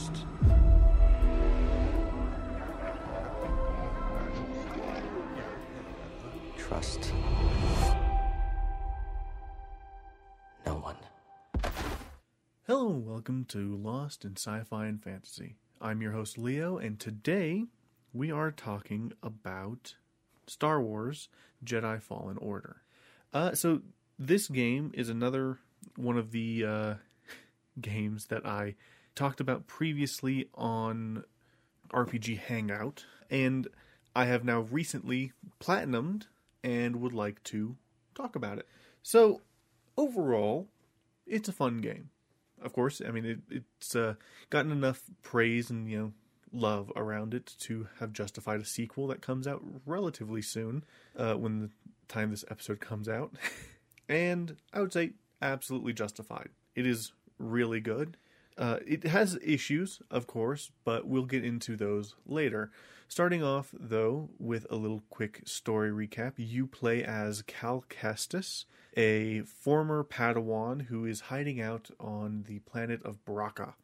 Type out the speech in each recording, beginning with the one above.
Trust. Trust. No one. Hello welcome to Lost in Sci-Fi and Fantasy. I'm your host Leo, and today we are talking about Star Wars Jedi Fallen Order. Uh, so this game is another one of the uh, games that I talked about previously on RPG Hangout, and I have now recently platinumed and would like to talk about it. So overall, it's a fun game. Of course, I mean it, it's uh, gotten enough praise and you know love around it to have justified a sequel that comes out relatively soon uh, when the time this episode comes out. and I would say absolutely justified. It is really good. Uh, it has issues, of course, but we'll get into those later. Starting off, though, with a little quick story recap. You play as Cal Kestis, a former Padawan who is hiding out on the planet of Bracca.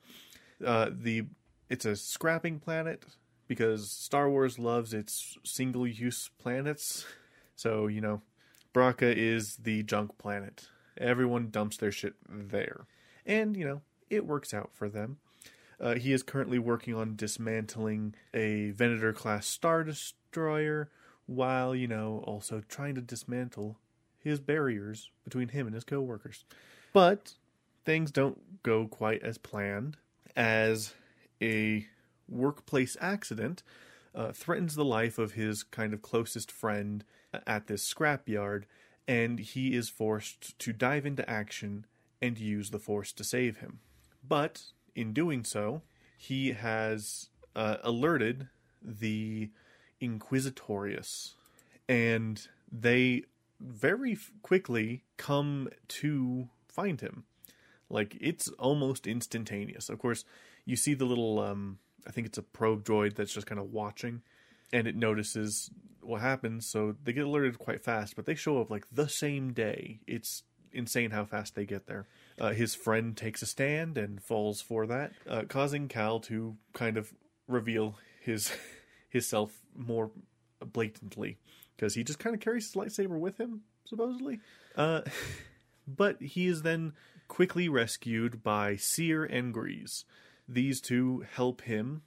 Uh, the it's a scrapping planet because Star Wars loves its single-use planets. So you know, Bracca is the junk planet. Everyone dumps their shit there, and you know it works out for them. Uh, he is currently working on dismantling a Venator class Star Destroyer, while, you know, also trying to dismantle his barriers between him and his co workers. But things don't go quite as planned, as a workplace accident uh, threatens the life of his kind of closest friend at this scrapyard, and he is forced to dive into action and use the Force to save him. But in doing so, he has uh, alerted the Inquisitorius, and they very quickly come to find him. Like it's almost instantaneous. Of course, you see the little um, I think it's a probe droid that's just kind of watching, and it notices what happens. So they get alerted quite fast, but they show up like the same day. It's insane how fast they get there. Uh, his friend takes a stand and falls for that, uh, causing Cal to kind of reveal his his self more blatantly because he just kind of carries his lightsaber with him, supposedly. Uh, but he is then quickly rescued by Cere and Greez. These two help him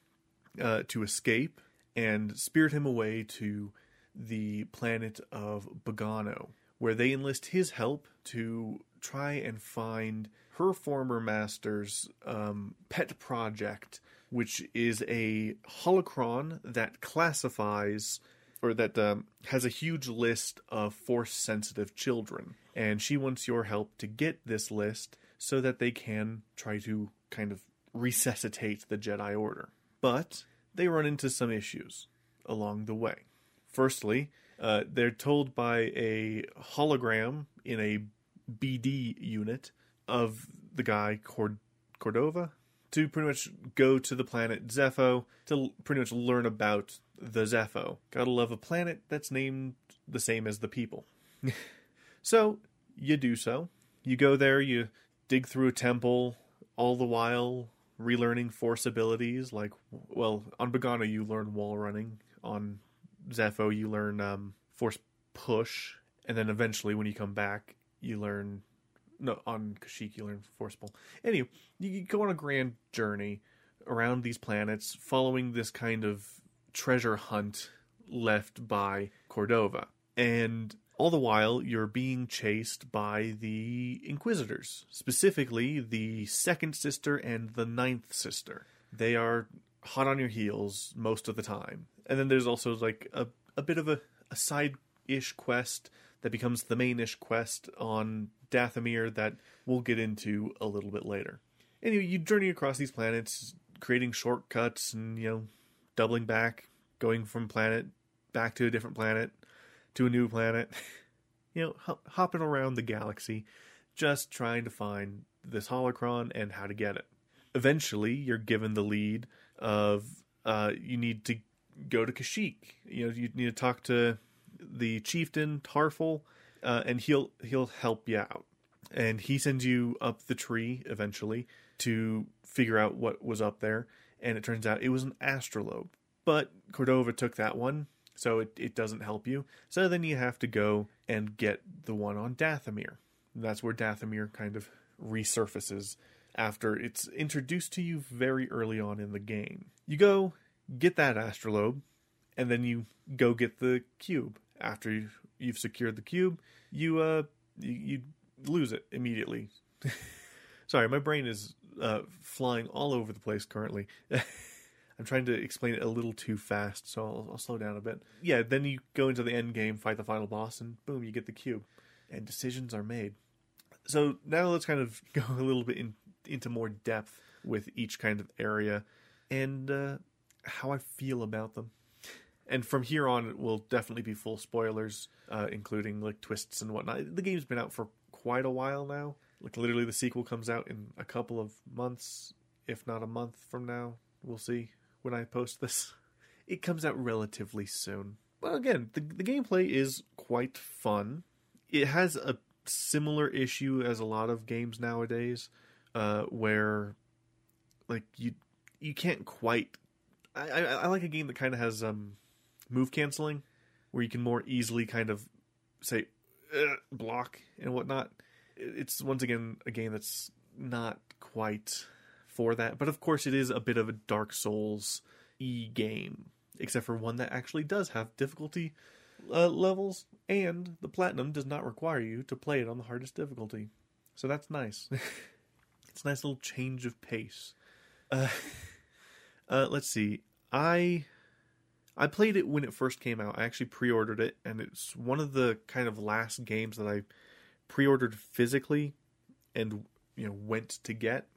uh, to escape and spirit him away to the planet of Bogano, where they enlist his help to try and find her former master's um, pet project, which is a holocron that classifies or that um, has a huge list of force sensitive children. And she wants your help to get this list so that they can try to kind of resuscitate the Jedi Order. But they run into some issues along the way. Firstly, uh, they're told by a hologram in a BD unit of the guy Cord- Cordova to pretty much go to the planet Zeffo to l- pretty much learn about the Zeffo. Gotta love a planet that's named the same as the people. so you do so. You go there, you dig through a temple, all the while relearning force abilities. Like, well, on Bogano you learn wall running. On Zeffo you learn um, force push, and then eventually when you come back you learn no on Kashyyyk you learn force pull. Anyway, you go on a grand journey around these planets, following this kind of treasure hunt left by Cordova, and all the while you're being chased by the Inquisitors, specifically the second sister and the ninth sister. They are hot on your heels most of the time, and then there's also like a a bit of a, a side ish quest that becomes the main-ish quest on Dathomir that we'll get into a little bit later. Anyway, you journey across these planets, creating shortcuts and, you know, doubling back, going from planet back to a different planet to a new planet. you know, hop- hopping around the galaxy, just trying to find this holocron and how to get it. Eventually, you're given the lead of uh, you need to go to Kashyyyk. You know, you need to talk to the chieftain Tarful, uh, and he'll he'll help you out. And he sends you up the tree eventually to figure out what was up there, and it turns out it was an astrolabe. But Cordova took that one, so it, it doesn't help you. So then you have to go and get the one on Dathomir. That's where Dathomir kind of resurfaces after it's introduced to you very early on in the game. You go get that astrolabe, and then you go get the cube. After you, you've secured the cube, you uh you, you lose it immediately. Sorry, my brain is uh, flying all over the place currently. I'm trying to explain it a little too fast, so I'll, I'll, slow down a bit. Yeah, then you go into the end game, fight the final boss, and boom, you get the cube, and decisions are made. So now let's kind of go a little bit in, into more depth with each kind of area and uh, how I feel about them. And from here on, it will definitely be full spoilers, uh, including like twists and whatnot. The game's been out for quite a while now. Like literally, the sequel comes out in a couple of months, if not a month from now. We'll see when I post this. It comes out relatively soon. Well, again, the, the gameplay is quite fun. It has a similar issue as a lot of games nowadays, uh, where like you you can't quite. I, I, I like a game that kind of has um, move canceling, where you can more easily kind of say block and whatnot. It's once again a game that's not quite for that, but of course it is a bit of a Dark Souls e game, except for one that actually does have difficulty uh, levels, and the platinum does not require you to play it on the hardest difficulty. So that's nice. it's a nice little change of pace. Uh, uh, let's see. I I played it when it first came out. I actually pre-ordered it, and it's one of the kind of last games that I pre-ordered physically and you know went to get.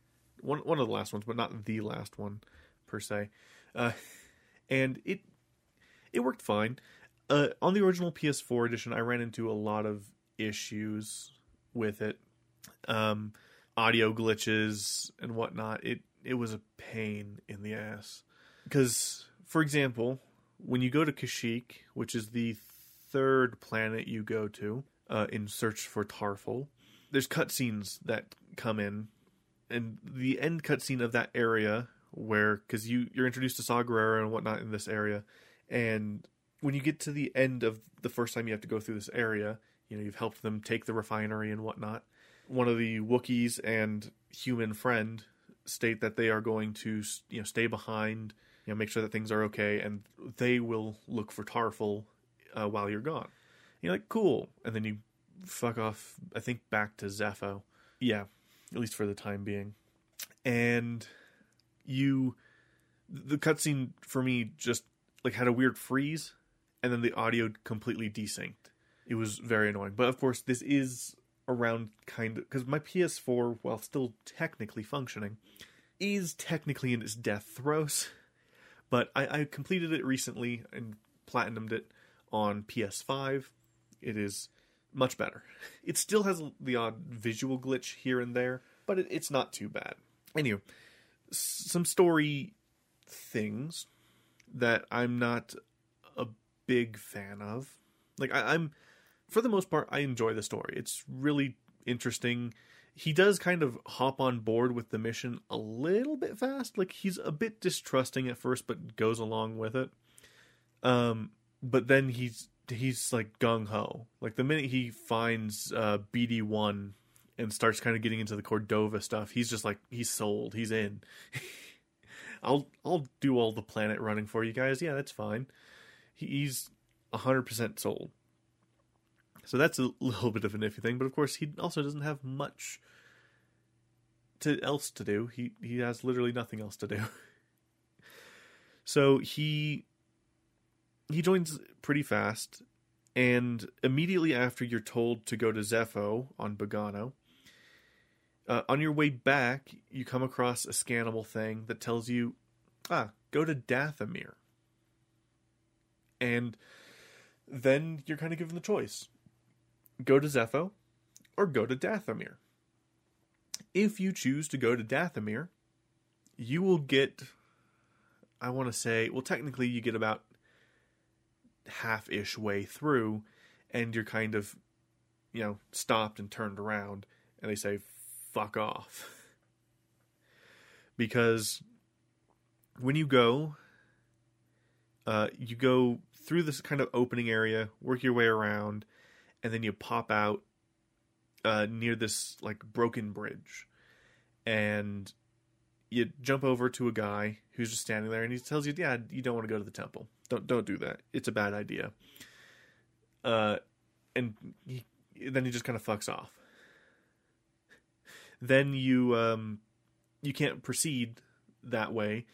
One one of the last ones, but not the last one per se. Uh, and it it worked fine. Uh, on the original PS4 edition, I ran into a lot of issues with it, um, audio glitches and whatnot. It it was a pain in the ass because, for example, when you go to Kashyyyk, which is the third planet you go to uh, in search for Tarful, there's cutscenes that come in, and the end cutscene of that area where because you you're introduced to Saw Gerrera and whatnot in this area, and when you get to the end of the first time you have to go through this area, you know you've helped them take the refinery and whatnot. One of the Wookiees and human friend state that they are going to you know stay behind, you know make sure that things are okay, and they will look for Tarful uh, while you're gone. And you're like cool, and then you fuck off. I think back to Zeffo. Yeah, at least for the time being, and you the cutscene for me just like had a weird freeze and then the audio completely desynced. It was very annoying. But of course, this is around kind of because my PS4, while still technically functioning, is technically in its death throes. But I, I completed it recently and platinumed it on PS5. It is much better. It still has the odd visual glitch here and there, but it, it's not too bad. Anyway, some story things that I'm not a big fan of. Like I, I'm, for the most part, I enjoy the story. It's really interesting. He does kind of hop on board with the mission a little bit fast. Like he's a bit distrusting at first, but goes along with it. Um, but then he's he's like gung ho. Like the minute he finds uh, BD one and starts kind of getting into the Cordova stuff, he's just like he's sold. He's in. I'll I'll do all the planet running for you guys. Yeah, that's fine. He's hundred percent sold. So that's a little bit of an iffy thing, but of course he also doesn't have much to else to do. He he has literally nothing else to do. so he he joins pretty fast, and immediately after you're told to go to Zeffo on Bogano, uh, on your way back, you come across a scannable thing that tells you, ah, go to Dathomir. And then you're kind of given the choice go to Zeffo or go to Dathomir. If you choose to go to Dathomir, you will get, I want to say, well, technically, you get about half ish way through, and you're kind of, you know, stopped and turned around, and they say, fuck off. because when you go, uh, you go through this kind of opening area, work your way around, and then you pop out uh, near this like broken bridge, and you jump over to a guy who's just standing there, and he tells you, "Yeah, you don't want to go to the temple. Don't don't do that. It's a bad idea." Uh, and he, then he just kind of fucks off. Then you um, you can't proceed that way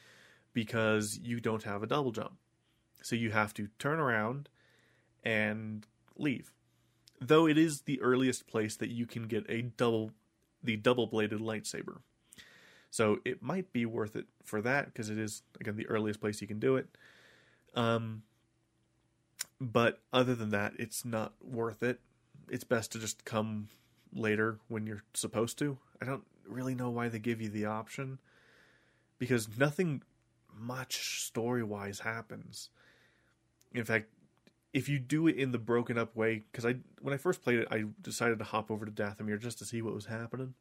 because you don't have a double jump. So you have to turn around and leave. Though it is the earliest place that you can get a double the double bladed lightsaber. So it might be worth it for that because it is again the earliest place you can do it. Um but other than that, it's not worth it. It's best to just come later when you're supposed to. I don't really know why they give you the option because nothing much story wise happens. In fact, if you do it in the broken up way, because I when I first played it, I decided to hop over to Dathomir just to see what was happening,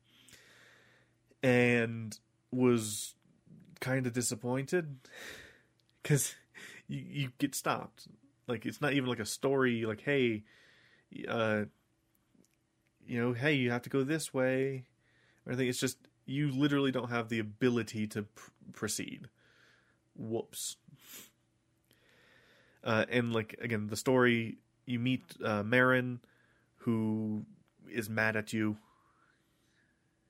and was kind of disappointed because you you get stopped. Like it's not even like a story. Like hey, uh, you know, hey, you have to go this way. Or anything. It's just you literally don't have the ability to pr- proceed. Whoops. Uh, and like again, the story you meet uh, Merrin, who is mad at you.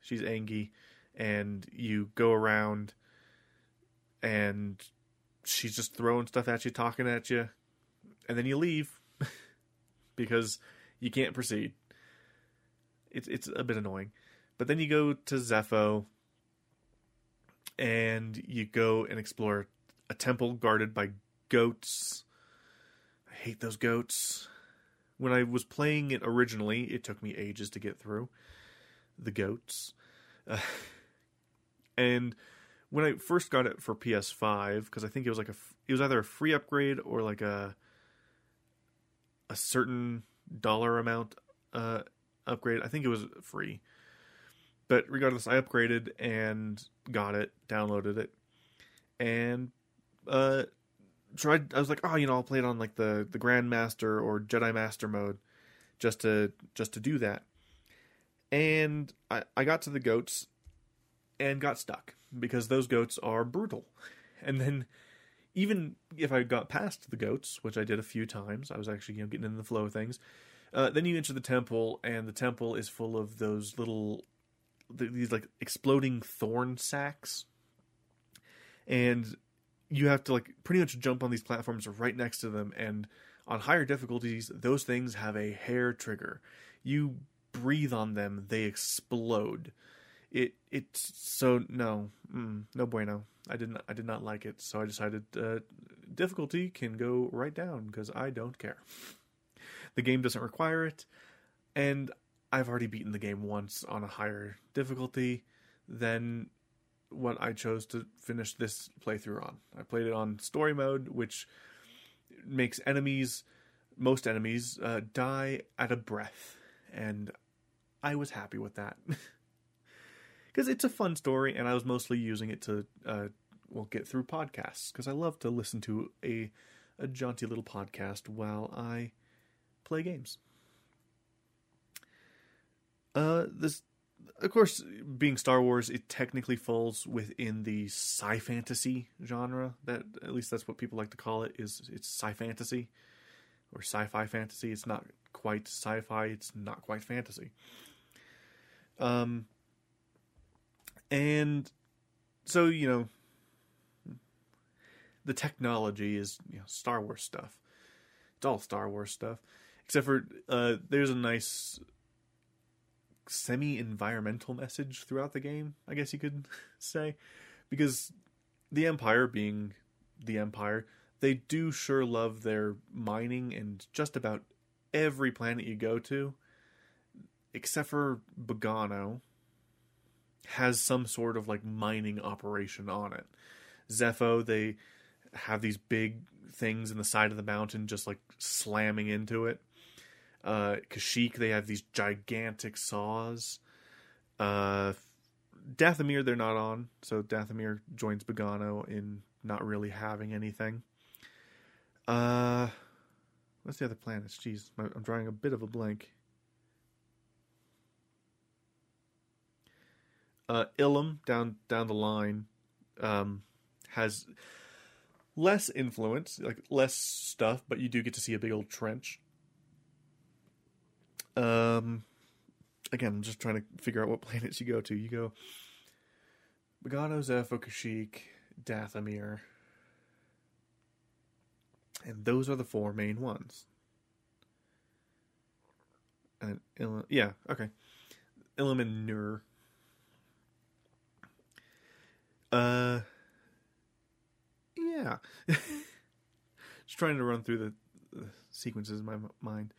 She's angry, and you go around, and she's just throwing stuff at you, talking at you, and then you leave because you can't proceed. It's it's a bit annoying, but then you go to Zeffo, and you go and explore a temple guarded by goats. Hate those goats. When I was playing it originally, it took me ages to get through the goats. Uh, and when I first got it for PS5, because I think it was like a, it was either a free upgrade or like a, a certain dollar amount uh, upgrade. I think it was free. But regardless, I upgraded and got it, downloaded it, and uh, tried. I was like, oh, you know, I'll play it on like the the Grandmaster or Jedi Master mode, just to just to do that. And I I got to the goats, and got stuck because those goats are brutal. And then even if I got past the goats, which I did a few times, I was actually you know getting in the flow of things. Uh, then you enter the temple, and the temple is full of those little these like exploding thorn sacks, and you have to like pretty much jump on these platforms right next to them. And on higher difficulties, those things have a hair trigger. You breathe on them, they explode. It it's so no mm, no bueno. I didn't I did not like it, so I decided uh, difficulty can go right down because I don't care. The game doesn't require it, and I've already beaten the game once on a higher difficulty than what I chose to finish this playthrough on. I played it on story mode, which makes enemies, most enemies, uh, die at a breath, and I was happy with that because it's a fun story, and I was mostly using it to uh, well get through podcasts because I love to listen to a a jaunty little podcast while I play games. Uh, this, of course, being Star Wars, it technically falls within the sci fantasy genre. That at least that's what people like to call it. Is it's sci fantasy or sci fi fantasy? It's not quite sci fi. It's not quite fantasy. Um, and so you know, the technology is you know Star Wars stuff. It's all Star Wars stuff, except for uh, there's a nice semi-environmental message throughout the game, I guess you could say, because the Empire being the Empire, they do sure love their mining and just about every planet you go to, except for Bogano, has some sort of like mining operation on it. Zeffo, they have these big things in the side of the mountain just like slamming into it. Uh, Kashyyyk, they have these gigantic saws. Uh, Dathomir they're not on, so Dathomir joins Bogano in not really having anything. Uh, what's the other planets? Jeez, I'm drawing a bit of a blank. Uh, Ilum down down the line um, has less influence, like less stuff, but you do get to see a big old trench. Um, again, I'm just trying to figure out what planets you go to. You go Bogano, Zeffo, Kashyyyk, Dathomir. And those are the four main ones. And Il- yeah, okay. Ilum and Nur. Uh yeah. Just trying to run through the, the sequences in my mind.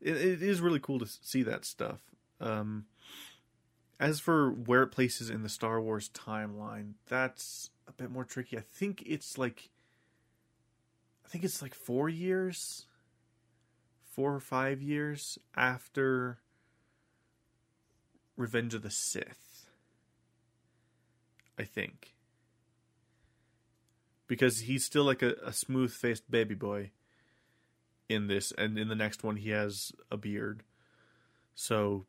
It, it is really cool to see that stuff. Um, as for where it places in the Star Wars timeline, that's a bit more tricky. I think it's like, I think it's like four years, four or five years after Revenge of the Sith. I think because he's still like a, a smooth faced baby boy in this, and in the next one he has a beard. So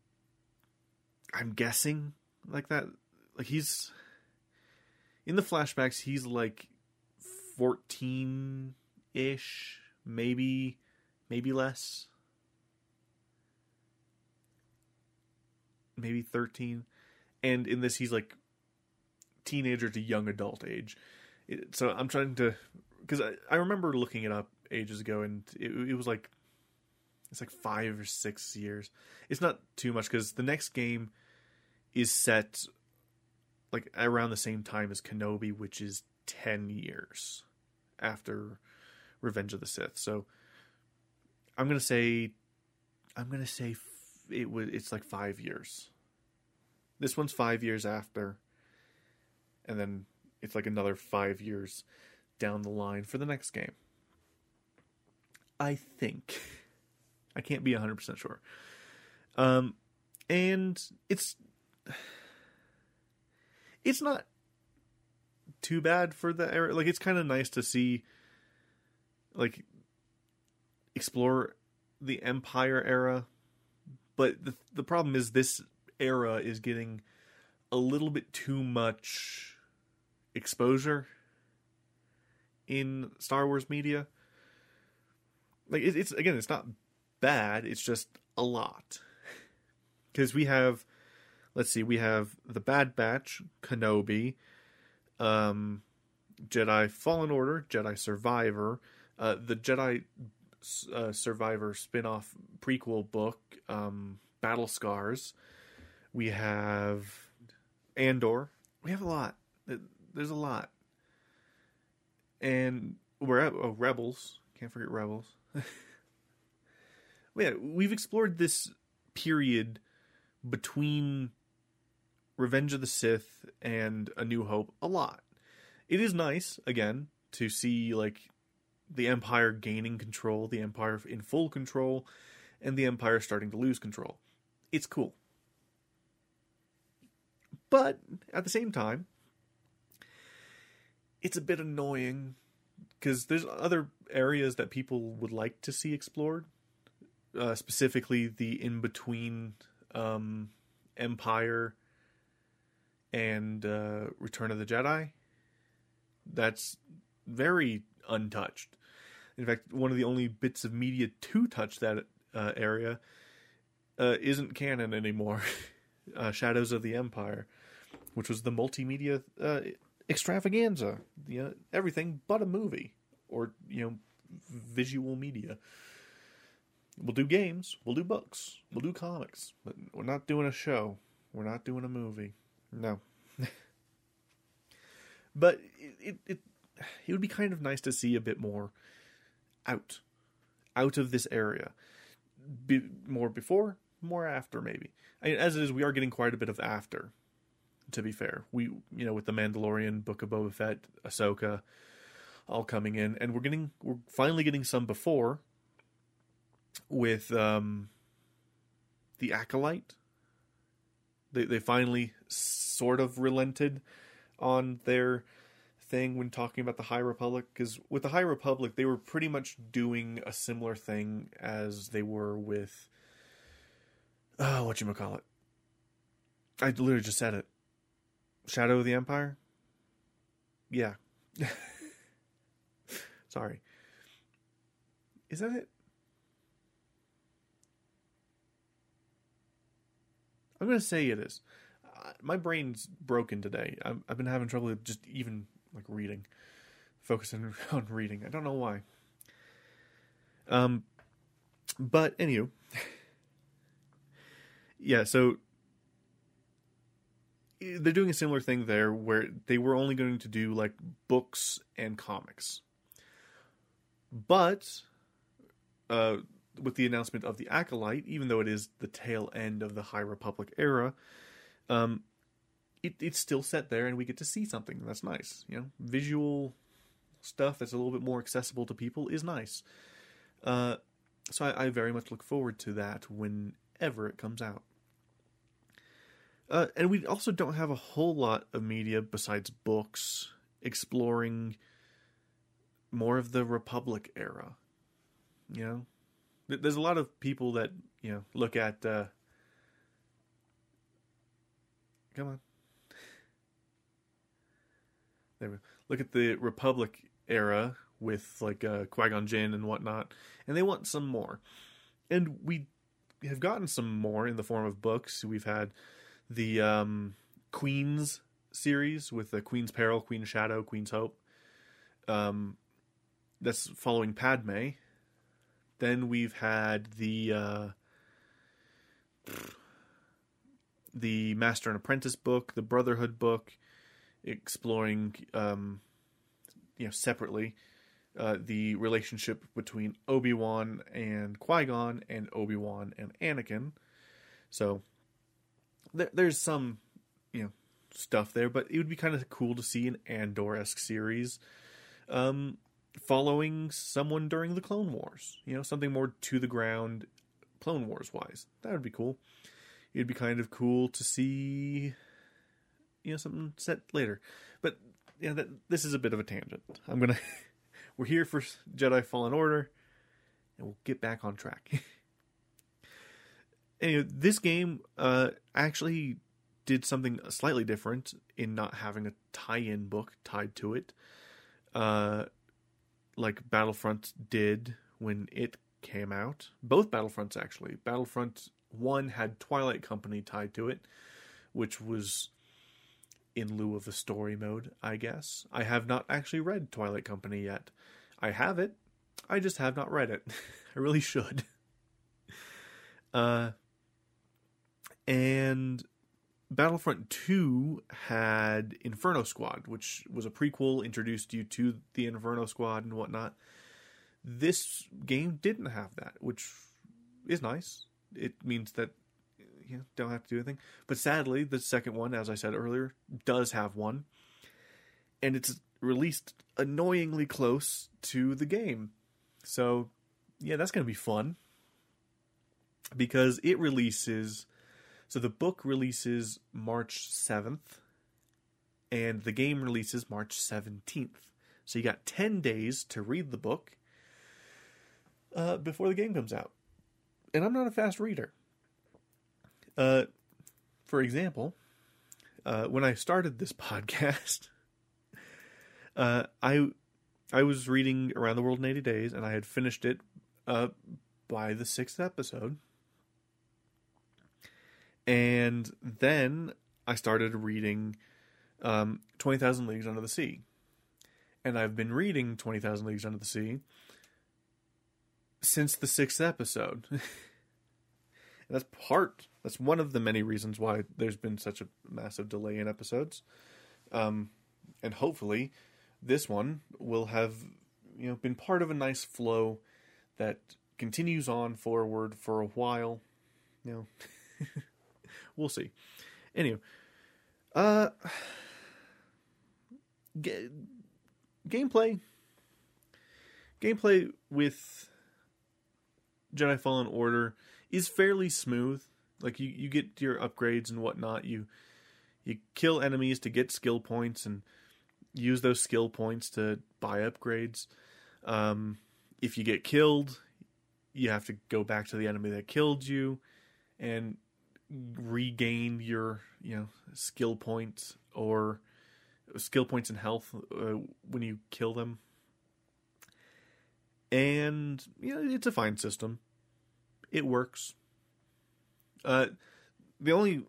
I'm guessing like that. Like he's in the flashbacks, he's like 14 ish, maybe, maybe less. Maybe 13. And in this, he's like teenager to young adult age. So I'm trying to, because I, I remember looking it up ages ago and it, it was like, it's like five or six years. It's not too much because the next game is set like around the same time as Kenobi, which is 10 years after Revenge of the Sith. So I'm to say I'm to say it was it's like 5 years. This one's 5 years after and then it's like another 5 years down the line for the next game. I think I can't be 100% sure. Um and it's it's not too bad for the era. Like it's kind of nice to see, like, explore the Empire era, but the the problem is this era is getting a little bit too much exposure in Star Wars media. Like it, it's again, it's not bad. It's just a lot because we have let's see, we have the Bad Batch, Kenobi, um, Jedi Fallen Order, Jedi Survivor, uh, the Jedi uh, Survivor spin-off prequel book, um, Battle Scars. We have Andor. We have a lot. There's a lot. And we're at oh, Rebels. Can't forget Rebels. yeah, we've explored this period between Revenge of the Sith and A New Hope a lot. It is nice, again, to see like the Empire gaining control, the Empire in full control, and the Empire starting to lose control. It's cool. But at the same time, it's a bit annoying because there's other areas that people would like to see explored, uh, specifically the in between um, Empire and uh, Return of the Jedi. That's very untouched. In fact, one of the only bits of media to touch that uh, area uh, isn't canon anymore. Uh, Shadows of the Empire, which was the multimedia uh, extravaganza, you know, everything but a movie or you know visual media. We'll do games, we'll do books, we'll do comics, but we're not doing a show. We're not doing a movie. No. but it, it, it would be kind of nice to see a bit more out out of this area. Be, more before, more after maybe. I mean, as it is, we are getting quite a bit of after. To be fair, we you know with the Mandalorian, Book of Boba Fett, Ahsoka, all coming in, and we're getting we're finally getting some before with um the acolyte They they finally sort of relented on their thing when talking about the High Republic because with the High Republic they were pretty much doing a similar thing as they were with oh what you call it. I literally just said it. Shadow of the Empire. Yeah. Sorry. Is that it? I'm gonna say it is. Uh, my brain's broken today. i have been having trouble just even like reading, focusing on reading. I don't know why. Um, but anyway, yeah. So they're doing a similar thing there, where they were only going to do like books and comics, but uh, with the announcement of the Acolyte, even though it is the tail end of the High Republic era, um, it, it's still set there, and we get to see something that's nice. You know, visual stuff that's a little bit more accessible to people is nice. Uh, so I, I, very much look forward to that whenever it comes out. Uh, and we also don't have a whole lot of media besides books exploring more of the Republic era. You know, there's a lot of people that you know look at. Uh, come on. There we look at the Republic era with like uh, Qui Gon Jinn and whatnot, and they want some more, and we have gotten some more in the form of books. We've had the um, Queen's series with the Queen's Peril, Queen's Shadow, Queen's Hope. Um, that's following Padme, then we've had the uh, the Master and Apprentice book, the Brotherhood book, exploring um, you know separately uh, the relationship between Obi Wan and Qui Gon, and Obi Wan and Anakin. So th- there's some you know stuff there, but it would be kind of cool to see an Andor esque series. Um, following someone during the Clone Wars. You know, something more to the ground, Clone Wars wise. That would be cool. It'd be kind of cool to see, you know, something set later. But yeah, that, this is a bit of a tangent. I'm gonna. we're here for Jedi Fallen Order, and we'll get back on track. anyway, this game uh, actually did something slightly different in not having a tie-in book tied to it. Uh, like Battlefront did when it came out. Both Battlefronts actually. Battlefront 1 had Twilight Company tied to it, which was in lieu of a story mode, I guess. I have not actually read Twilight Company yet. I have it. I just have not read it. I really should. Uh and Battlefront 2 had Inferno Squad, which was a prequel, introduced you to the Inferno Squad and whatnot. This game didn't have that, which is nice. It means that you don't have to do anything. But sadly, the second one, as I said earlier, does have one. And it's released annoyingly close to the game. So, yeah, that's going to be fun. Because it releases so the book releases March 7th, and the game releases March 17th. So you got 10 days to read the book uh, before the game comes out. And I'm not a fast reader. Uh, for example, uh, when I started this podcast, uh, I I was reading Around the World in 80 Days, and I had finished it uh, by the sixth episode. And then I started reading um, 20,000 Leagues Under the Sea. And I've been reading 20,000 Leagues Under the Sea since the sixth episode. and that's part, that's one of the many reasons why there's been such a massive delay in episodes. Um, and hopefully, this one will have, you know, been part of a nice flow that continues on forward for a while. You know. we'll see. Anyway, uh, g- gameplay, gameplay with Jedi Fallen Order is fairly smooth. Like you, you get your upgrades and whatnot. You you kill enemies to get skill points and use those skill points to buy upgrades. Um, if you get killed, you have to go back to the enemy that killed you and regain your you know skill points or skill points and health uh, when you kill them. And know it's a fine system. It works. Uh, the only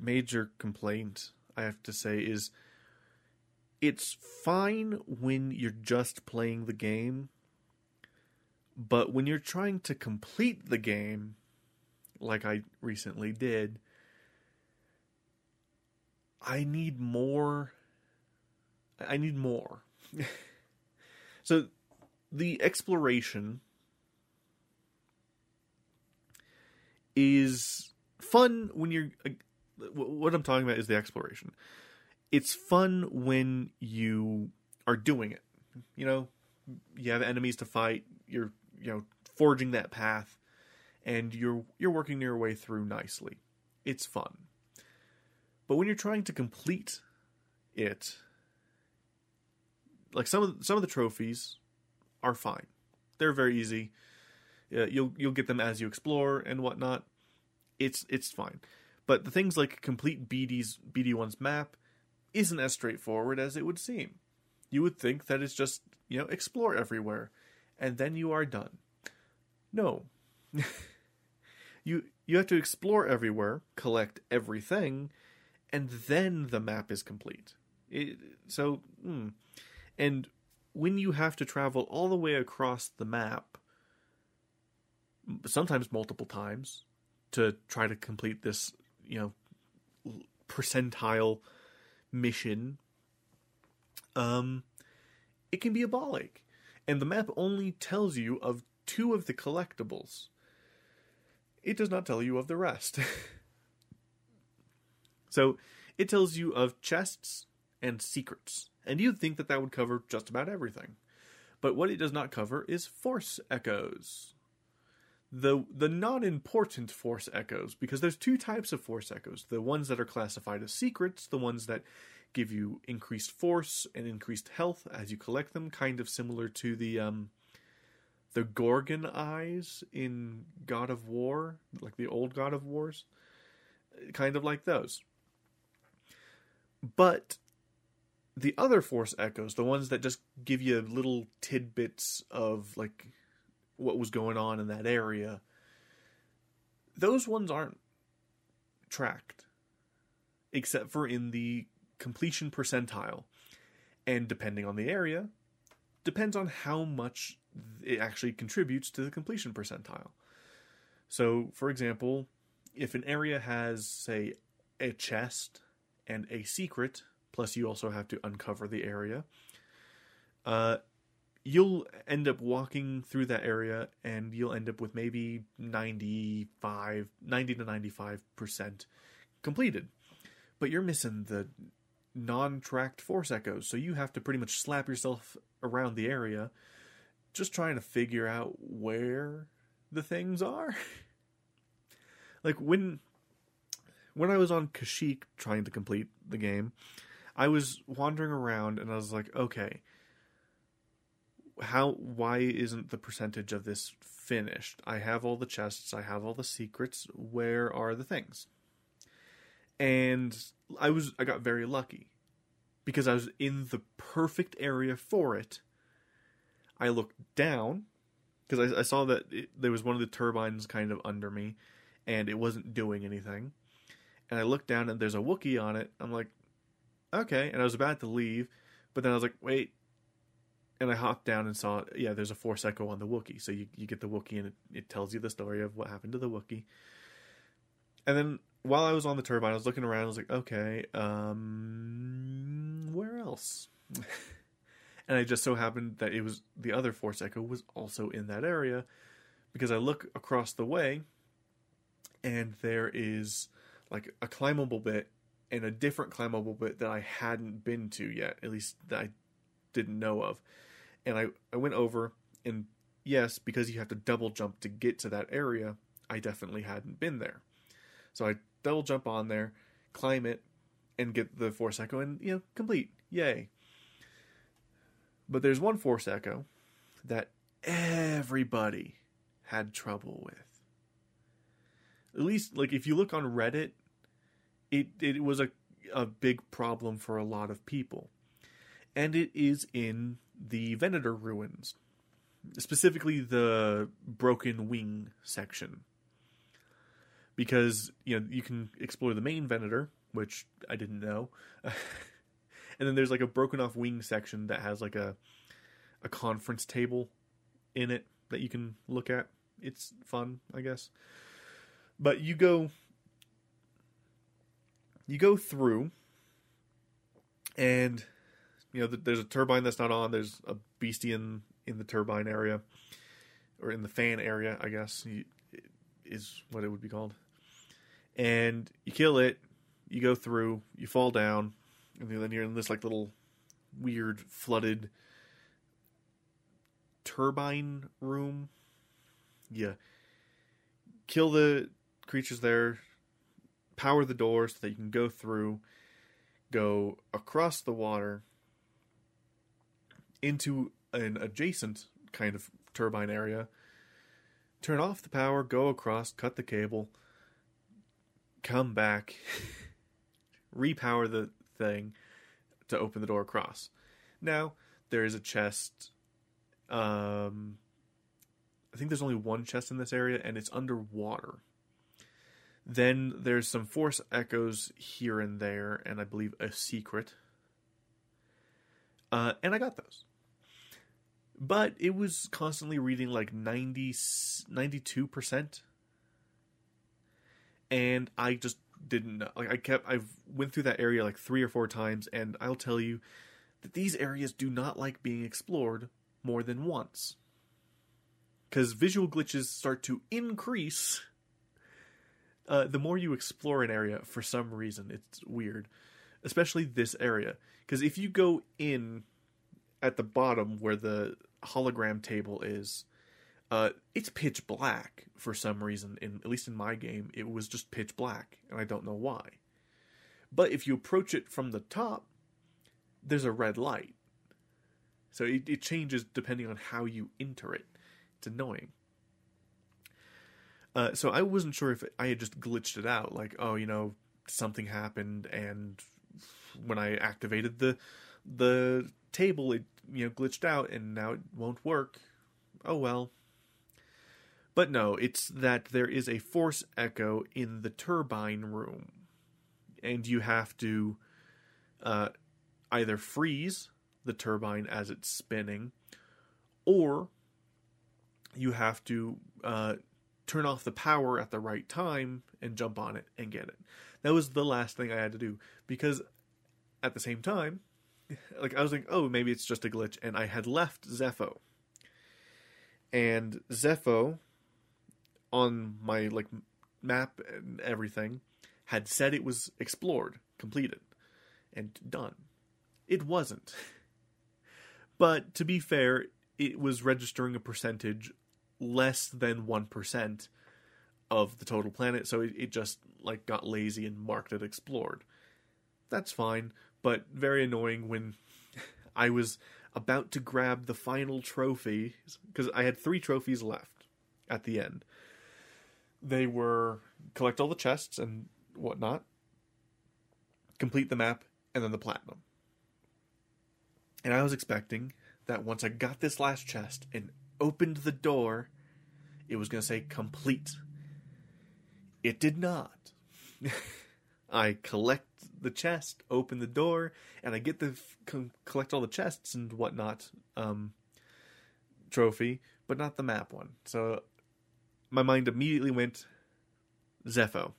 major complaint I have to say is it's fine when you're just playing the game, but when you're trying to complete the game, like I recently did, I need more. I need more. so the exploration is fun when you're uh, what I'm talking about is the exploration. It's fun when you are doing it. You know, you have enemies to fight, you're you know forging that path and you're you're working your way through nicely. It's fun. But when you're trying to complete it like some of some of the trophies are fine. They're very easy. Uh, you'll you'll get them as you explore and whatnot. It's it's fine. But the things like complete BD's BD1's map isn't as straightforward as it would seem. You would think that it's just, you know, explore everywhere and then you are done. No. you you have to explore everywhere, collect everything, and then the map is complete. It, so, mm. and when you have to travel all the way across the map, sometimes multiple times, to try to complete this you know percentile mission um it can be a ball ache and the map only tells you of two of the collectibles it does not tell you of the rest. So it tells you of chests and secrets and you'd think that that would cover just about everything. But what it does not cover is force echoes. The the non important force echoes because there's two types of force echoes. The ones that are classified as secrets the ones that give you increased force and increased health as you collect them kind of similar to the um the gorgon eyes in god of war like the old god of wars kind of like those but the other force echoes the ones that just give you little tidbits of like what was going on in that area, those ones aren't tracked, except for in the completion percentile. And depending on the area, depends on how much it actually contributes to the completion percentile. So, for example, if an area has, say, a chest and a secret, plus you also have to uncover the area, uh, you'll end up walking through that area and you'll end up with maybe 95 90 to 95% completed but you're missing the non-tracked force echoes so you have to pretty much slap yourself around the area just trying to figure out where the things are like when when i was on kashyyyk trying to complete the game i was wandering around and i was like okay how why isn't the percentage of this finished? I have all the chests, I have all the secrets. Where are the things? And I was I got very lucky because I was in the perfect area for it. I looked down because I, I, saw that it, there was one of the turbines kind of under me, and it wasn't doing anything. And I looked down and there's a Wookiee on it. I'm like, okay. And I was about to leave, but then I was like, wait, and I hopped down and saw, yeah, there's a Force Echo on the Wookiee. So you, you get the Wookiee and it, it tells you the story of what happened to the Wookiee. And then while I was on the turbine, I was looking around. I was like, okay, um, where else? and I just so happened that it was the other Force Echo was also in that area because I look across the way and there is like a climbable bit and a different climbable bit that I hadn't been to yet, at least that I didn't know of and I, I went over and yes because you have to double jump to get to that area i definitely hadn't been there So I double jump on there, climb it, and get the Force Echo, and you know, complete. Yay. But there's one Force Echo that everybody had trouble with. At least, like, if you look on Reddit, it, it was a, a big problem for a lot of people. And it is in the Venator ruins, specifically the Broken Wing section. Because, you know, you can explore the main Venator, which I didn't know. and then there's like a broken off wing section that has like a a conference table in it that you can look at. It's fun, I guess. But you go you go through and you know there's a turbine that's not on there's a beastie in in the turbine area or in the fan area i guess is what it would be called and you kill it you go through you fall down and then you're in this like little weird flooded turbine room. Yeah. Kill the creatures there. Power the door so that you can go through, go across the water into an adjacent kind of turbine area, turn off the power, go across, cut the cable, come back, repower the thing to open the door across. Now, there is a chest. Um, I think there's only one chest in this area, and it's underwater. Then there's some force echoes here and there, and I believe a secret. Uh, and I got those. But it was constantly reading like 90, 92%. And I just didn't know. Like I kept, I went through that area like three or four times, and I'll tell you that these areas do not like being explored more than once. Because visual glitches start to increase uh, the more you explore an area, for some reason, it's weird, especially this area. Because if you go in at the bottom where the hologram table is, uh, it's pitch black for some reason. In at least in my game, it was just pitch black, and I don't know why. But if you approach it from the top, there's a red light. So it, it changes depending on how you enter it. It's annoying. Uh, so I wasn't sure if I had just glitched it out, like, oh, you know, something happened, and when I activated the the table, it you know glitched out, and now it won't work. Oh well. But no, it's that there is a force echo in the turbine room, and you have to uh, either freeze the turbine as it's spinning, or you have to uh, turn off the power at the right time and jump on it and get it. That was the last thing I had to do because at the same time, like I was like, oh, maybe it's just a glitch, and I had left Zeffo. And Zeffo on my like map and everything had said it was explored, completed, and done. It wasn't. But to be fair, it was registering a percentage less than 1% of the total planet, so it, it just like got lazy and marked it explored. That's fine, but very annoying when I was about to grab the final trophy because I had three trophies left at the end. They were collect all the chests and whatnot, complete the map, and then the platinum. And I was expecting that once I got this last chest and opened the door, it was going to say complete. It did not. I collect the chest, open the door, and I get the collect all the chests and whatnot um, trophy, but not the map one. So my mind immediately went Zeffo.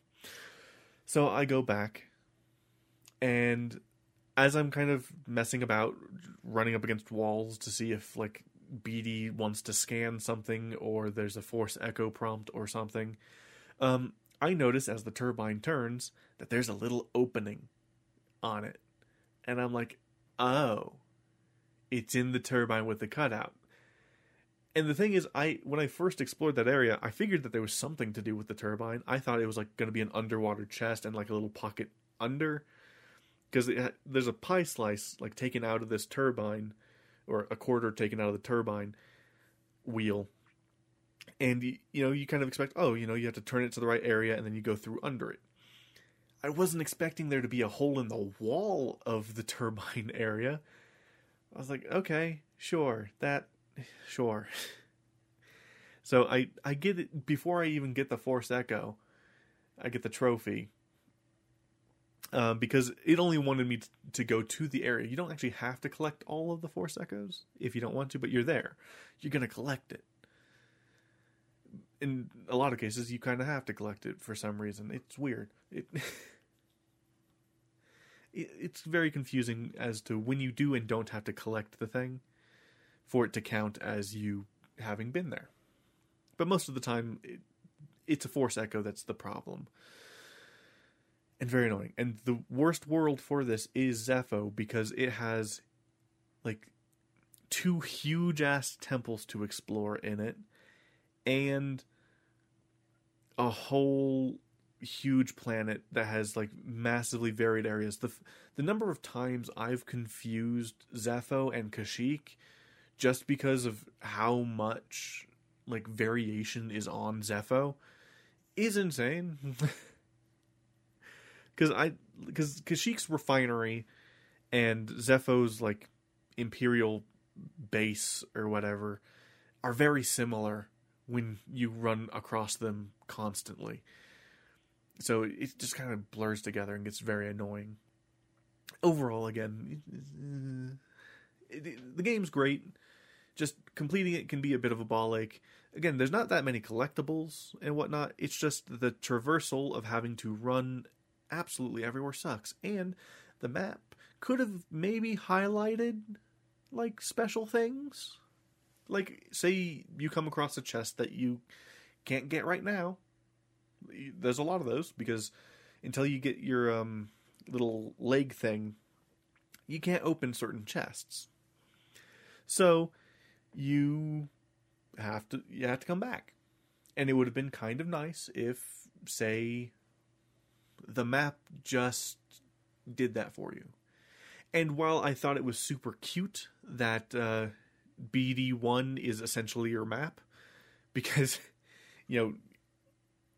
So I go back, and as I'm kind of messing about, running up against walls to see if like BD wants to scan something or there's a force echo prompt or something, um, I notice as the turbine turns that there's a little opening on it. And I'm like, oh, it's in the turbine with the cutout. And the thing is, I when I first explored that area, I figured that there was something to do with the turbine. I thought it was like going to be an underwater chest and like a little pocket under, because there's a pie slice like taken out of this turbine, or a quarter taken out of the turbine wheel, and you, know you kind of expect, oh, you know, you have to turn it to the right area and then you go through under it. I wasn't expecting there to be a hole in the wall of the turbine area. I was like, okay, sure, that, sure. so I I get it before I even get the Force Echo, I get the trophy. Uh, because it only wanted me to go to the area. You don't actually have to collect all of the Force Echoes if you don't want to, but you're there. You're gonna collect it. In a lot of cases, you kind of have to collect it for some reason. It's weird. It. it's very confusing as to when you do and don't have to collect the thing for it to count as you having been there. But most of the time, it, it's a force echo that's the problem. And very annoying. And the worst world for this is Zeffo because it has like two huge ass temples to explore in it and a whole huge planet that has like massively varied areas. The the number of times I've confused Zeffo and Kashyyyk just because of how much like variation is on Zeffo is insane. Cuz I cuz Kashyyyk's refinery and Zeffo's like imperial base or whatever are very similar when you run across them constantly so it just kind of blurs together and gets very annoying. Overall, again, it, it, the game's great. Just completing it can be a bit of a ball ache. Again, there's not that many collectibles and whatnot. It's just the traversal of having to run absolutely everywhere sucks. And the map could have maybe highlighted like special things. Like, say you come across a chest that you can't get right now there's a lot of those because until you get your um, little leg thing, you can't open certain chests. So you have to you have to come back. And it would have been kind of nice if say the map just did that for you. And while I thought it was super cute that uh, BD1 is essentially your map, because, you know,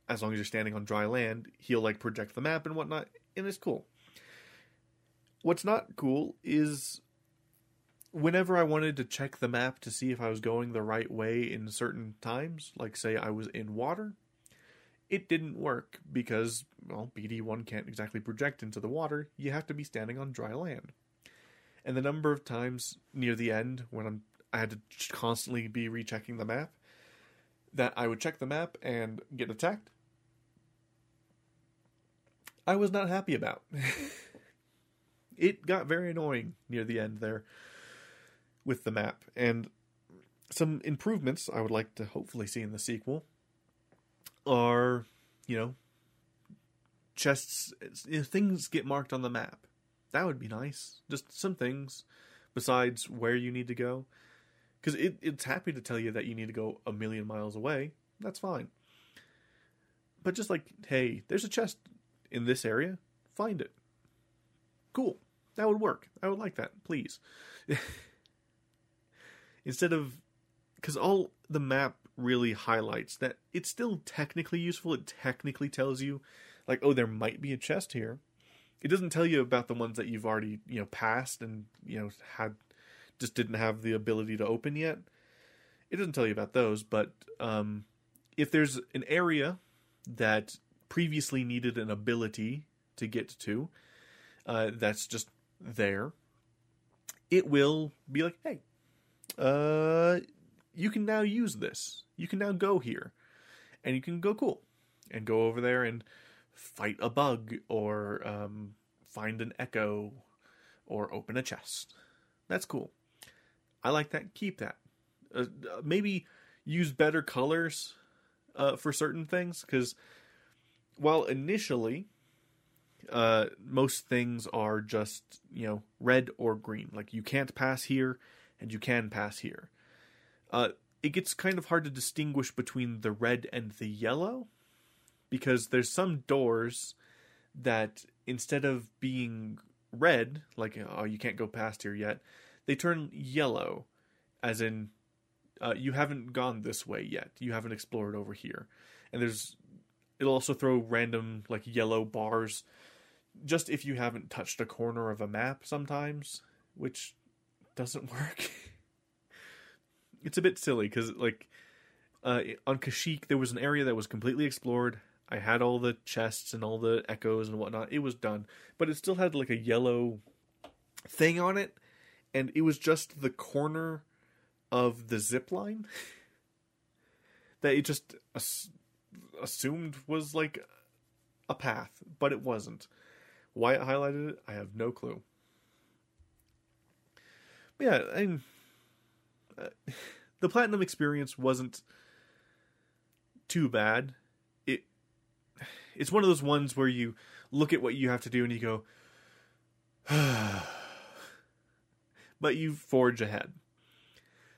as long as you're standing on dry land, he'll like project the map and whatnot, and it's cool. What's not cool is whenever I wanted to check the map to see if I was going the right way in certain times, like say I was in water, it didn't work because, well, BD1 can't exactly project into the water. You have to be standing on dry land. And the number of times near the end when I'm I had to constantly be rechecking the map that I would check the map and get attacked I was not happy about. it got very annoying near the end there with the map. And some improvements I would like to hopefully see in the sequel are, you know, chests, things get marked on the map. That would be nice. Just some things besides where you need to go. Because it, it's happy to tell you that you need to go a million miles away. That's fine. But just like, hey, there's a chest in this area, find it. Cool. That would work. I would like that, please. Instead of because all the map really highlights that it's still technically useful. It technically tells you, like, oh, there might be a chest here. It doesn't tell you about the ones that you've already, you know, passed and you know had just didn't have the ability to open yet. It doesn't tell you about those, but um, if there's an area that previously needed an ability to get to, uh, that's just there, it will be like, hey, uh, you can now use this. You can now go here. And you can go cool. And go over there and fight a bug or um, find an echo or open a chest. That's cool. I like that. Keep that. Uh, maybe use better colors uh, for certain things because while initially uh, most things are just you know red or green, like you can't pass here and you can pass here. Uh, it gets kind of hard to distinguish between the red and the yellow because there's some doors that instead of being red, like oh you can't go past here yet, they turn yellow, as in uh, you haven't gone this way yet. You haven't explored over here, and there's it'll also throw random like yellow bars, just if you haven't touched a corner of a map sometimes, which doesn't work. it's a bit silly because like uh, on Kashyyyk there was an area that was completely explored. I had all the chests and all the echoes and whatnot. It was done, but it still had like a yellow thing on it, and it was just the corner of the zip line that it just ass- assumed was like a path, but it wasn't. Why it highlighted it, I have no clue. Yeah, I uh, the platinum experience wasn't too bad. It it's one of those ones where you look at what you have to do and you go, but you forge ahead.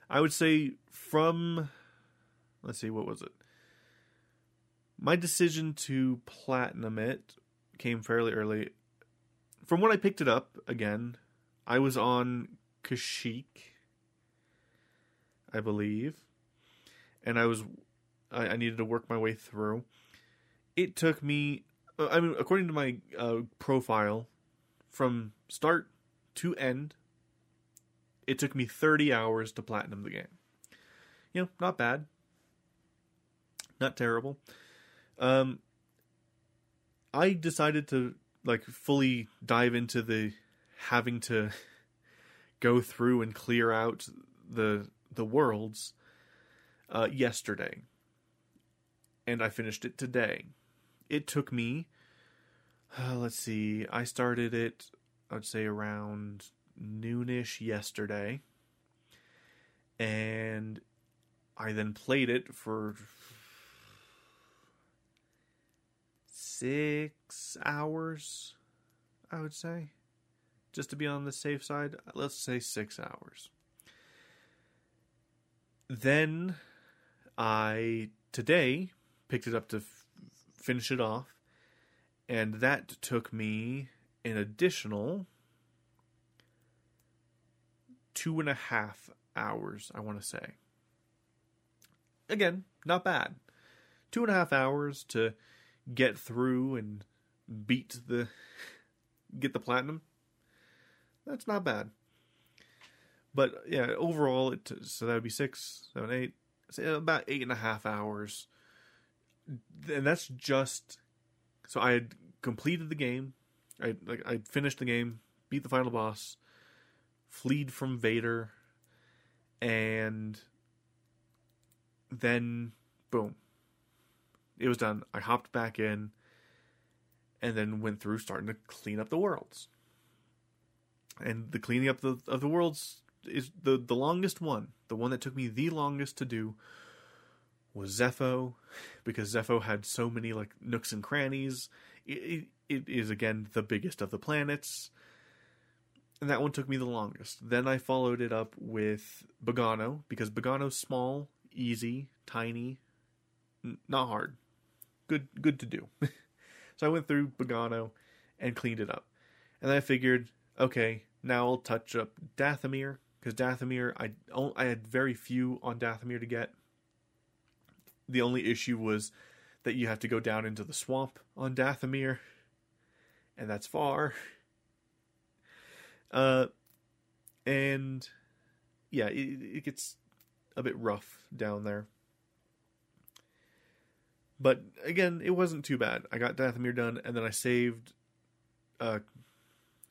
I would say from let's see what was it. My decision to platinum it came fairly early. From when I picked it up again, I was on Kashyyyk, I believe, and I was I, I needed to work my way through. It took me, uh, I mean, according to my uh, profile, from start to end, it took me 30 hours to platinum the game. You know, not bad. Not terrible. Um I decided to like fully dive into the having to go through and clear out the the worlds uh yesterday. And I finished it today. It took me uh, let's see. I started it I'd say around noonish yesterday, and I then played it for six hours, I would say, just to be on the safe side. Let's say six hours. Then I today picked it up to f- finish it off, and that took me an additional two and a half hours, I want to say. Again, not bad. Two and a half hours to get through and beat the get the platinum. That's not bad. But yeah, overall, it so that would be six, seven, eight, about eight and a half hours, and that's just so I had completed the game. I like I finished the game, beat the final boss, fleed from Vader, and then boom, it was done. I hopped back in, and then went through starting to clean up the worlds. And the cleaning up the, of the worlds is the the longest one. The one that took me the longest to do was Zeffo, because Zeffo had so many like nooks and crannies. It, it, it is again the biggest of the planets and that one took me the longest. Then I followed it up with Bogano because Bogano's small, easy, tiny, n- not hard. Good good to do. so I went through Bogano and cleaned it up. And then I figured, okay, now I'll touch up Dathomir because Dathomir I I had very few on Dathomir to get. The only issue was that you have to go down into the swamp on Dathomir and that's far. Uh, and yeah, it, it gets a bit rough down there. But again, it wasn't too bad. I got Dathomir done, and then I saved, uh,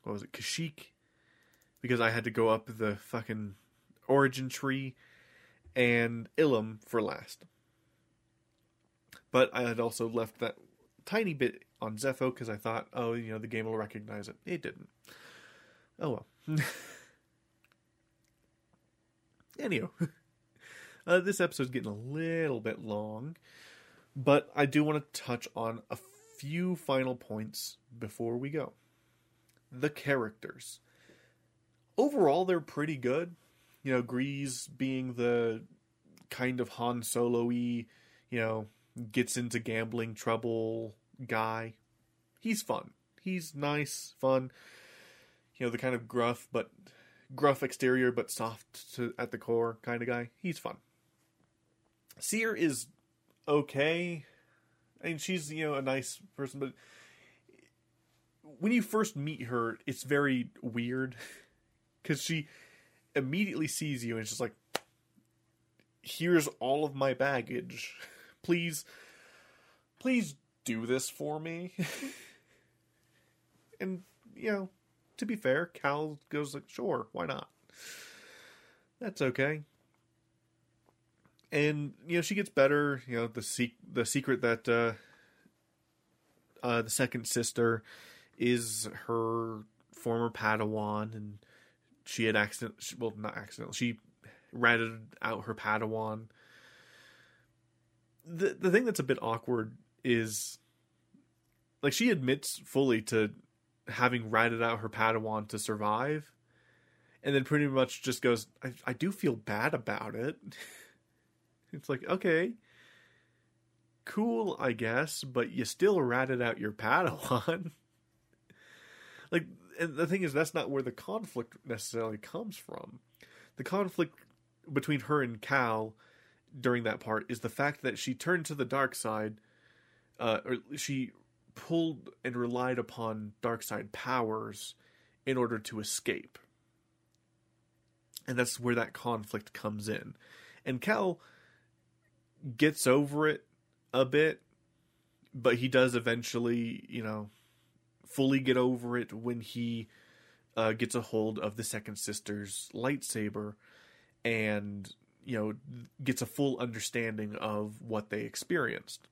what was it, Kashyyyk, because I had to go up the fucking origin tree, and Ilum for last. But I had also left that tiny bit on Zeffo because I thought, oh, you know, the game will recognize it. It didn't. Oh well. Anywho, uh, this episode's getting a little bit long, but I do want to touch on a few final points before we go. The characters. Overall, they're pretty good. You know, Greez being the kind of Han Solo y, you know, gets into gambling trouble guy. He's fun. He's nice, fun. You know, the kind of gruff but gruff exterior but soft to, at the core kind of guy. He's fun. Cere is okay. I mean, she's you know a nice person, but when you first meet her, it's very weird because she immediately sees you and she's like, "Here's all of my baggage. Please, please do this for me." and you know, to be fair, Cal goes like, "Sure, why not?" That's okay. And you know, she gets better. You know, the se- the secret that uh, uh, the second sister is her former Padawan, and she had accident. Well, not accident. She ratted out her Padawan. The the thing that's a bit awkward is, like, she admits fully to having ratted out her Padawan to survive, and then pretty much just goes, "I, I do feel bad about it." it's like, okay, cool, I guess, but you still ratted out your Padawan. like, and the thing is, that's not where the conflict necessarily comes from. The conflict between her and Cal during that part is the fact that she turned to the dark side, uh, or she pulled and relied upon dark side powers in order to escape. And that's where that conflict comes in. And Cal gets over it a bit, but he does eventually, you know, fully get over it when he uh, gets a hold of the second sister's lightsaber and, you know, gets a full understanding of what they experienced.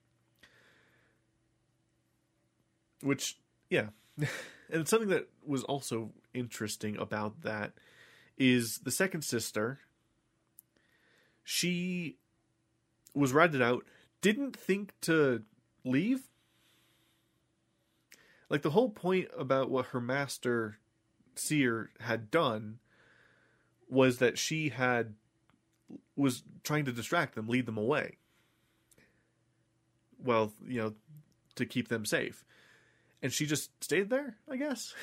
Which, yeah. and something that was also interesting about that is the second sister. She was ratted out, didn't think to leave. Like the whole point about what her master Cere had done was that she had was trying to distract them, lead them away. Well, you know, to keep them safe. And she just stayed there, I guess.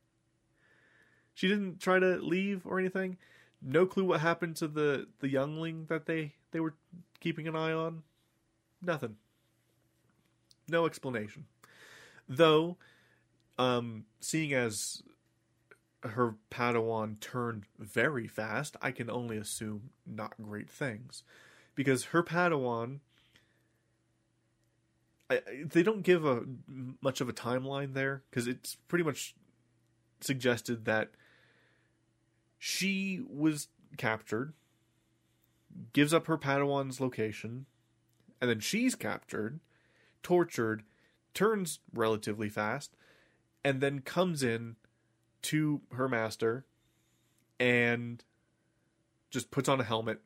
she didn't try to leave or anything. No clue what happened to the the youngling that they they were keeping an eye on. Nothing. No explanation. Though, um, seeing as her Padawan turned very fast, I can only assume not great things. Because her Padawan, I, they don't give a much of a timeline there, because it's pretty much suggested that she was captured, gives up her Padawan's location, and then she's captured, tortured, turns relatively fast, and then comes in to her master and just puts on a helmet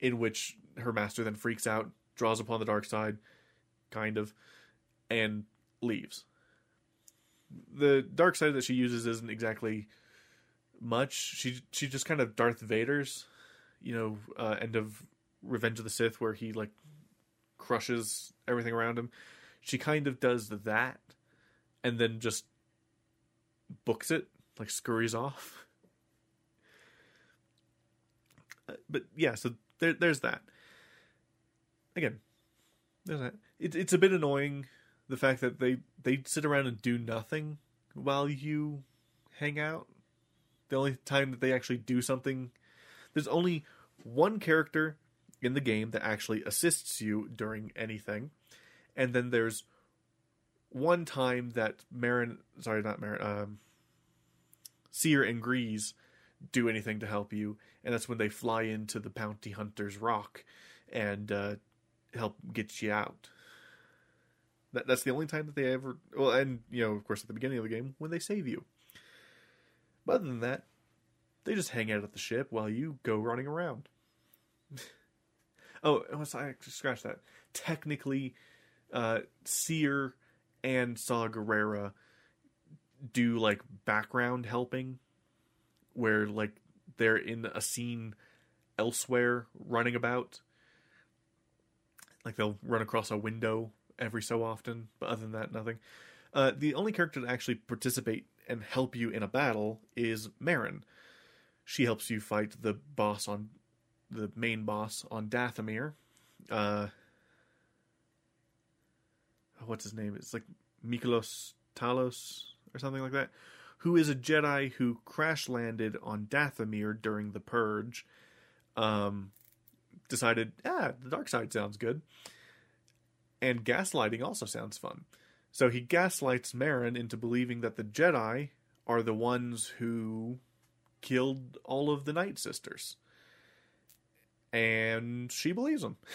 in which her master then freaks out, draws upon the dark side, kind of, and leaves. The dark side that she uses isn't exactly much. She she just kind of Darth Vader's, you know, uh, end of Revenge of the Sith where he like crushes everything around him. She kind of does that, and then just books it, like scurries off. Uh, but yeah, so there, there's that. Again, there's that. It, it's a bit annoying the fact that they they sit around and do nothing while you hang out. The only time that they actually do something, there's only one character in the game that actually assists you during anything, and then there's one time that Marin, sorry, not Merrin, um, Cere and Greez do anything to help you, and that's when they fly into the bounty hunter's rock and uh, help get you out. That that's the only time that they ever well, and you know, of course, at the beginning of the game when they save you. But other than that, they just hang out at the ship while you go running around. oh, I scratch that. Technically, uh, Cere and Saw Gerrera do like background helping where like they're in a scene elsewhere running about. Like they'll run across a window every so often, but other than that, nothing. Uh, the only character to actually participate and help you in a battle is Merrin. She helps you fight the boss on the main boss on Dathomir. Uh, what's his name? It's like Mikolos Talos or something like that. Who is a Jedi who crash landed on Dathomir during the Purge. Um, decided, ah, the dark side sounds good. And gaslighting also sounds fun. So he gaslights Merrin into believing that the Jedi are the ones who killed all of the Night Sisters. And she believes him.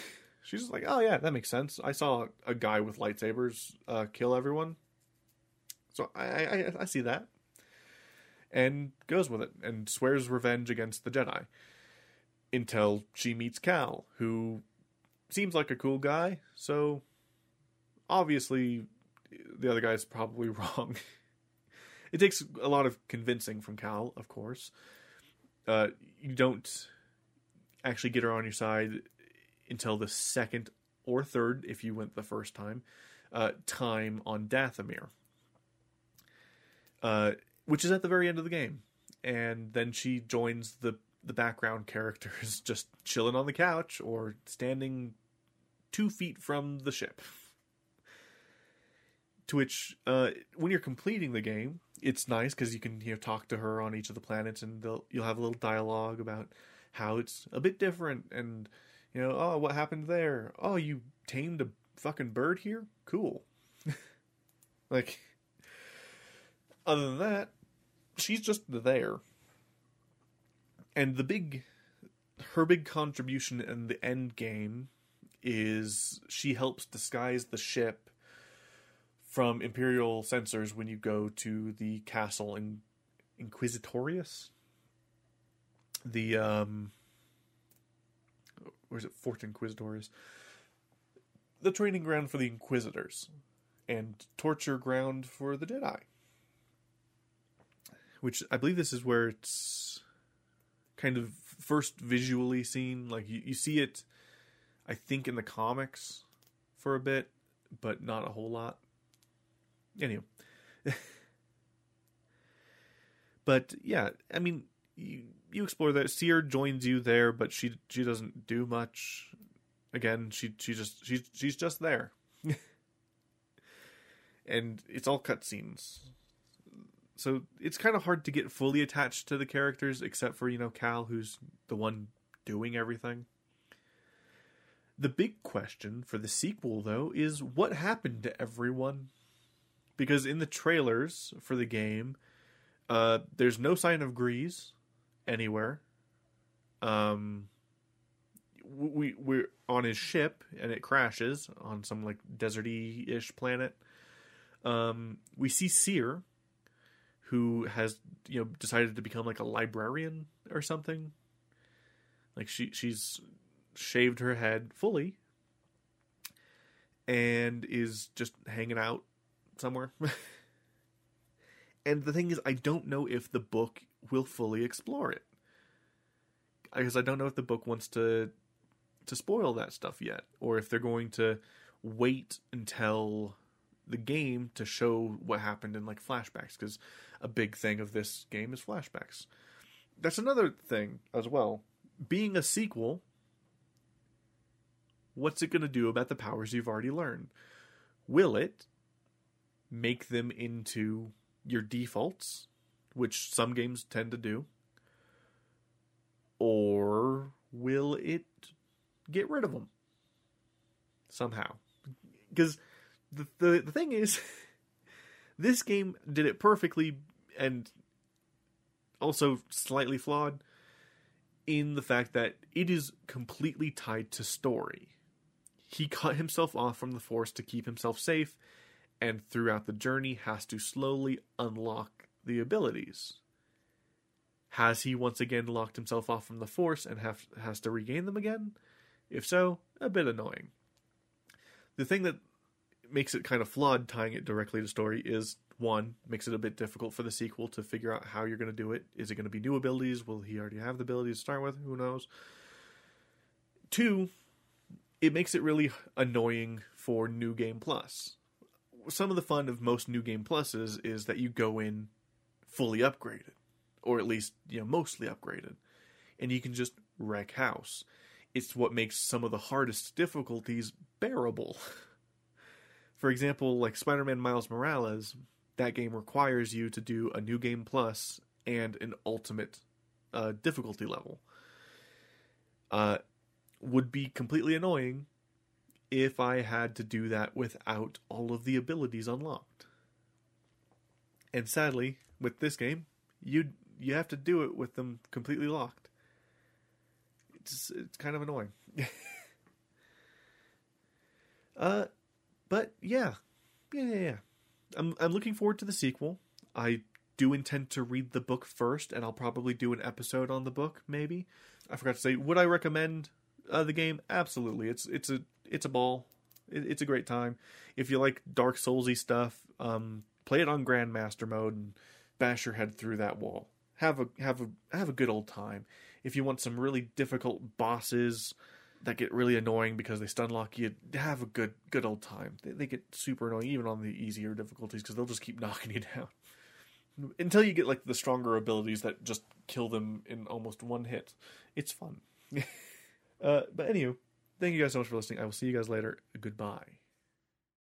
She's just like, oh yeah, that makes sense. I saw a guy with lightsabers uh, kill everyone. So I, I, I see that. And goes with it and swears revenge against the Jedi. Until she meets Cal, who seems like a cool guy, so obviously the other guy's probably wrong. it takes a lot of convincing from Cal, of course. Uh, you don't actually get her on your side until the second or third, if you went the first time, uh, time on Dathomir, uh, which is at the very end of the game. And then she joins the the background characters, just chilling on the couch or standing two feet from the ship. To which, uh, when you're completing the game, it's nice because you can you know talk to her on each of the planets, and you'll have a little dialogue about how it's a bit different, and you know, oh, what happened there? Oh, you tamed a fucking bird here? Cool. like, other than that, she's just there. And the big, her big contribution in the end game is she helps disguise the ship from Imperial sensors when you go to the castle in Inquisitorius. The um or is it Fort Inquisitors? The training ground for the Inquisitors and torture ground for the Jedi. Which I believe this is where it's kind of first visually seen. Like you, you see it, I think, in the comics for a bit, but not a whole lot. Anyway. but yeah, I mean, you, you explore that. Cere joins you there, but she she doesn't do much. Again, she she just she's she's just there, and it's all cutscenes. So it's kind of hard to get fully attached to the characters, except for you know Cal, who's the one doing everything. The big question for the sequel, though, is what happened to everyone because in the trailers for the game, uh, there's no sign of Greez anywhere. Um, we we're on his ship and it crashes on some like deserty ish planet. Um, we see Cere, who has you know decided to become like a librarian or something. Like she she's shaved her head fully and is just hanging out somewhere. and the thing is, I don't know if the book will fully explore it because I don't know if the book wants to to spoil that stuff yet, or if they're going to wait until the game to show what happened in like flashbacks. Because a big thing of this game is flashbacks. That's another thing as well. Being a sequel, what's it going to do about the powers you've already learned? Will it make them into your defaults, which some games tend to do, or will it get rid of them somehow? Because the, the the thing is, this game did it perfectly and also slightly flawed in the fact that it is completely tied to story. He cut himself off from the Force to keep himself safe and throughout the journey has to slowly unlock the abilities. Has he once again locked himself off from the Force and have, has to regain them again? If so, a bit annoying. The thing that makes it kind of flawed tying it directly to story is one, makes it a bit difficult for the sequel to figure out how you're going to do it. Is it going to be new abilities? Will he already have the abilities to start with? Who knows? two, it makes it really annoying for New Game Plus. Some of the fun of most New Game Pluses is that you go in fully upgraded, or at least you know mostly upgraded, and you can just wreck house. It's what makes some of the hardest difficulties bearable. For example, like Spider-Man Miles Morales, that game requires you to do a new game plus and an ultimate uh, difficulty level. Uh, would be completely annoying if I had to do that without all of the abilities unlocked. And sadly, with this game, you you have to do it with them completely locked. It's it's kind of annoying. uh but yeah. Yeah, yeah, yeah. I'm I'm looking forward to the sequel. I do intend to read the book first and I'll probably do an episode on the book maybe. I forgot to say would I recommend uh, the game? Absolutely. It's it's a it's a ball. It, it's a great time. If you like Dark Soulsy stuff, um, play it on Grandmaster mode and bash your head through that wall. Have a have a have a good old time. If you want some really difficult bosses that get really annoying because they stun lock you, have a good good old time. They, they get super annoying even on the easier difficulties because they'll just keep knocking you down until you get like the stronger abilities that just kill them in almost one hit. It's fun. uh, but anywho, thank you guys so much for listening. I will see you guys later. Goodbye.